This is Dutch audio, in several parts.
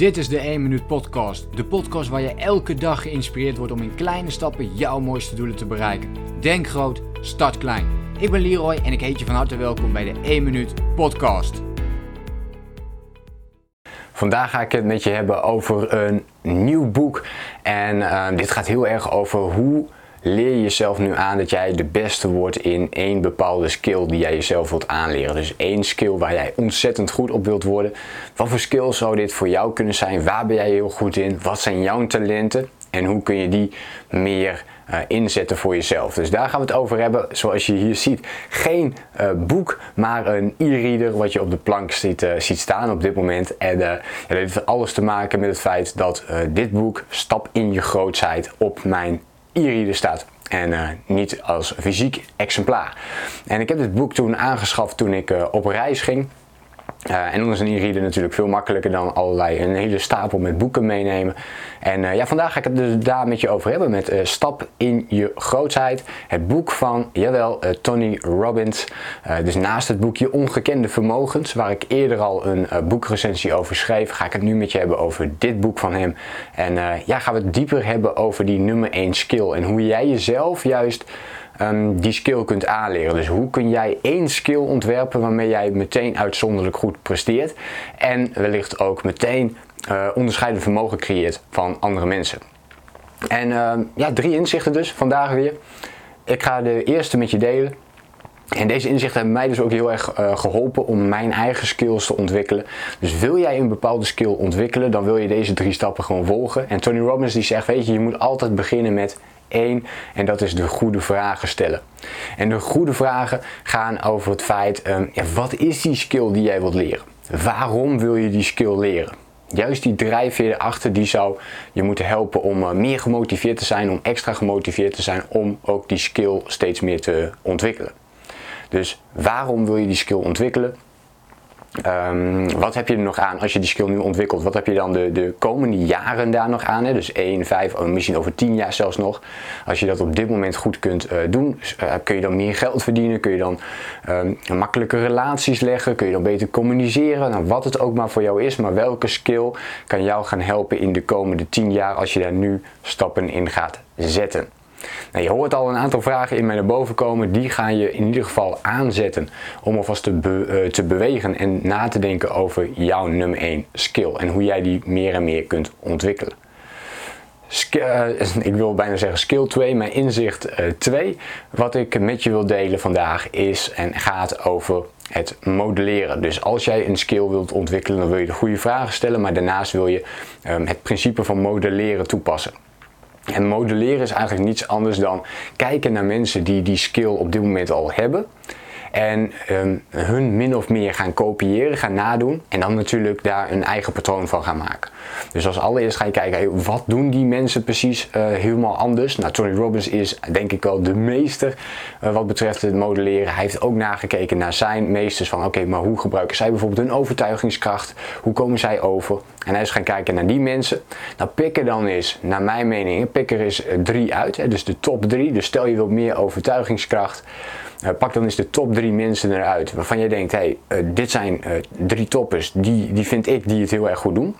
Dit is de 1 Minuut Podcast. De podcast waar je elke dag geïnspireerd wordt om in kleine stappen jouw mooiste doelen te bereiken. Denk groot, start klein. Ik ben Leroy en ik heet je van harte welkom bij de 1 Minuut Podcast. Vandaag ga ik het met je hebben over een nieuw boek. En uh, dit gaat heel erg over hoe leer je jezelf nu aan dat jij de beste wordt in één bepaalde skill die jij jezelf wilt aanleren. Dus één skill waar jij ontzettend goed op wilt worden. Wat voor skill zou dit voor jou kunnen zijn? Waar ben jij heel goed in? Wat zijn jouw talenten? En hoe kun je die meer uh, inzetten voor jezelf? Dus daar gaan we het over hebben. Zoals je hier ziet, geen uh, boek, maar een e-reader wat je op de plank ziet, uh, ziet staan op dit moment. En dat heeft alles te maken met het feit dat dit boek, Stap in je grootheid, op mijn e-reader staat. En uh, niet als fysiek exemplaar. En ik heb dit boek toen aangeschaft toen ik uh, op reis ging. Uh, en dan is een natuurlijk veel makkelijker dan allerlei een hele stapel met boeken meenemen. En uh, ja, vandaag ga ik het dus daar met je over hebben met uh, Stap in je grootheid. Het boek van, jawel, Tony Robbins. dus naast het boekje Ongekende Vermogens, waar ik eerder al een boekrecensie over schreef, ga ik het nu met je hebben over dit boek van hem. En ja, gaan we het dieper hebben over die nummer 1 skill en hoe jij jezelf juist um, die skill kunt aanleren. Dus hoe kun jij één skill ontwerpen waarmee jij meteen uitzonderlijk goed presteert en wellicht ook meteen uh, onderscheidend vermogen creëert van andere mensen. En uh, ja, drie inzichten dus vandaag weer. Ik ga de eerste met je delen. En deze inzichten hebben mij dus ook heel erg uh, geholpen om mijn eigen skills te ontwikkelen. Dus wil jij een bepaalde skill ontwikkelen, dan wil je deze drie stappen gewoon volgen. En Tony Robbins die zegt, weet je, je moet altijd beginnen met en dat is de goede vragen stellen. En de goede vragen gaan over het feit, um, ja, wat is die skill die jij wilt leren? Waarom wil je die skill leren? Juist die drijfveer erachter, die zou je moeten helpen om uh, meer gemotiveerd te zijn, om extra gemotiveerd te zijn, om ook die skill steeds meer te ontwikkelen. Dus waarom wil je die skill ontwikkelen? Um, wat heb je er nog aan als je die skill nu ontwikkelt? Wat heb je dan de, de komende jaren daar nog aan? Hè? Dus 1, 5, misschien over 10 jaar zelfs nog. Als je dat op dit moment goed kunt uh, doen, uh, kun je dan meer geld verdienen? Kun je dan um, makkelijke relaties leggen? Kun je dan beter communiceren? Nou, wat het ook maar voor jou is, maar welke skill kan jou gaan helpen in de komende 10 jaar als je daar nu stappen in gaat zetten? Nou, je hoort al een aantal vragen in mij naar boven komen. Die ga je in ieder geval aanzetten om alvast te, be uh, te bewegen en na te denken over jouw nummer 1 skill. En hoe jij die meer en meer kunt ontwikkelen. Uh, ik wil bijna zeggen skill 2, mijn inzicht 2. Uh, wat ik met je wil delen vandaag is en gaat over het modelleren. Dus als jij een skill wilt ontwikkelen, dan wil je de goede vragen stellen, maar daarnaast wil je um, het principe van modelleren toepassen. En modelleren is eigenlijk niets anders dan kijken naar mensen die die skill op dit moment al hebben. En um, hun min of meer gaan kopiëren, gaan nadoen. En dan natuurlijk daar een eigen patroon van gaan maken. Dus als allereerst ga je kijken, wat doen die mensen precies uh, helemaal anders? Nou, Tony Robbins is denk ik wel de meester uh, wat betreft het modelleren. Hij heeft ook nagekeken naar zijn meesters van, oké, maar hoe gebruiken zij bijvoorbeeld hun overtuigingskracht? Hoe komen zij over? En hij is gaan kijken naar die mensen. Nou, pik er dan is, naar mijn mening, pik er is drie uit. Hè, dus de top drie. Dus stel je wilt meer overtuigingskracht. Uh, pak dan eens de top drie mensen eruit waarvan je denkt, hey, uh, dit zijn uh, drie toppers, die, die vind ik die het heel erg goed doen.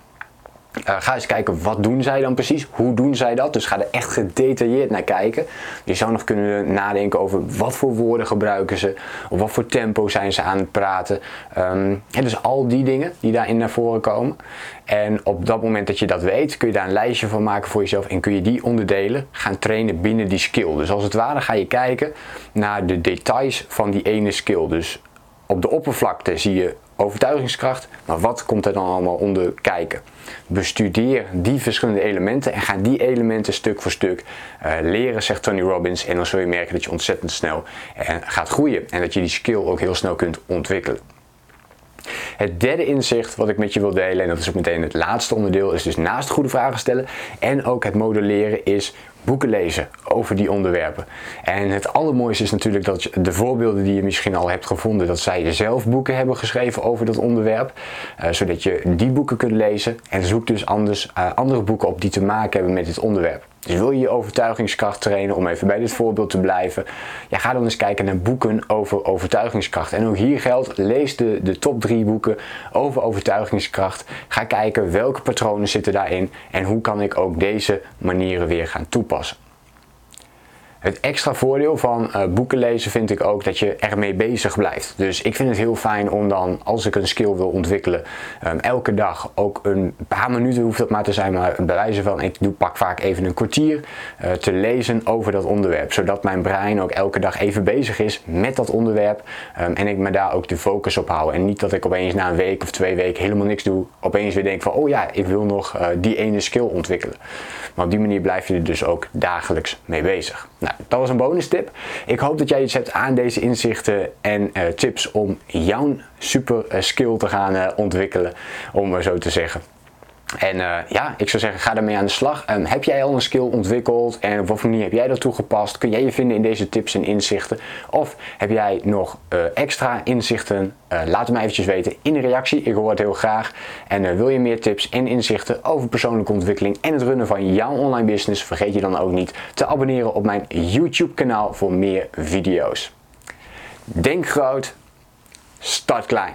Uh, ga eens kijken wat doen zij dan precies, hoe doen zij dat. Dus ga er echt gedetailleerd naar kijken. Je zou nog kunnen nadenken over wat voor woorden gebruiken ze, of wat voor tempo zijn ze aan het praten. En dus al die dingen die daarin naar voren komen. En op dat moment dat je dat weet, kun je daar een lijstje van maken voor jezelf en kun je die onderdelen gaan trainen binnen die skill. Dus als het ware ga je kijken naar de details van die ene skill. Dus op de oppervlakte zie je overtuigingskracht, maar wat komt er dan allemaal onder kijken? Bestudeer die verschillende elementen en ga die elementen stuk voor stuk uh, leren, zegt Tony Robbins. En dan zul je merken dat je ontzettend snel uh, gaat groeien en dat je die skill ook heel snel kunt ontwikkelen. Het derde inzicht wat ik met je wil delen, en dat is ook meteen het laatste onderdeel, is dus naast goede vragen stellen en ook het modelleren, is boeken lezen over die onderwerpen. En het allermooiste is natuurlijk dat de voorbeelden die je misschien al hebt gevonden, dat zij zelf boeken hebben geschreven over dat onderwerp. Uh, zodat je die boeken kunt lezen en zoek dus anders uh, andere boeken op die te maken hebben met dit onderwerp. Dus wil je je overtuigingskracht trainen, om even bij dit voorbeeld te blijven, ja, ga dan eens kijken naar boeken over overtuigingskracht. En ook hier geldt, lees de, de top drie boeken over overtuigingskracht. Ga kijken welke patronen zitten daarin en hoe kan ik ook deze manieren weer gaan toepassen. lupasi Het extra voordeel van uh, boeken lezen vind ik ook dat je ermee bezig blijft. Dus ik vind het heel fijn om dan, als ik een skill wil ontwikkelen, um, elke dag ook een paar minuten hoeft dat maar te zijn, maar bij wijze van, ik doe pak vaak even een kwartier uh, te lezen over dat onderwerp. Zodat mijn brein ook elke dag even bezig is met dat onderwerp um, en ik me daar ook de focus op hou. En niet dat ik opeens na een week of twee weken helemaal niks doe, opeens weer denk van, oh ja, ik wil nog uh, die ene skill ontwikkelen. Maar op die manier blijf je er dus ook dagelijks mee bezig. Nou, dat was een bonus tip. Ik hoop dat jij iets hebt aan deze inzichten en uh, tips om jouw super uh, skill te gaan uh, ontwikkelen, om maar zo te zeggen. En uh, ja, ik zou zeggen, ga ermee aan de slag. Um, heb jij al een skill ontwikkeld en op wat manier heb jij dat toegepast? Kun jij je vinden in deze tips en inzichten? Of heb jij nog uh, extra inzichten? Uh, laat het me eventjes weten in de reactie. Ik hoor het heel graag. En wil je meer tips en inzichten over persoonlijke ontwikkeling en het runnen van jouw online business? Vergeet je dan ook niet te abonneren op mijn YouTube kanaal voor meer video's. Denk groot, start klein.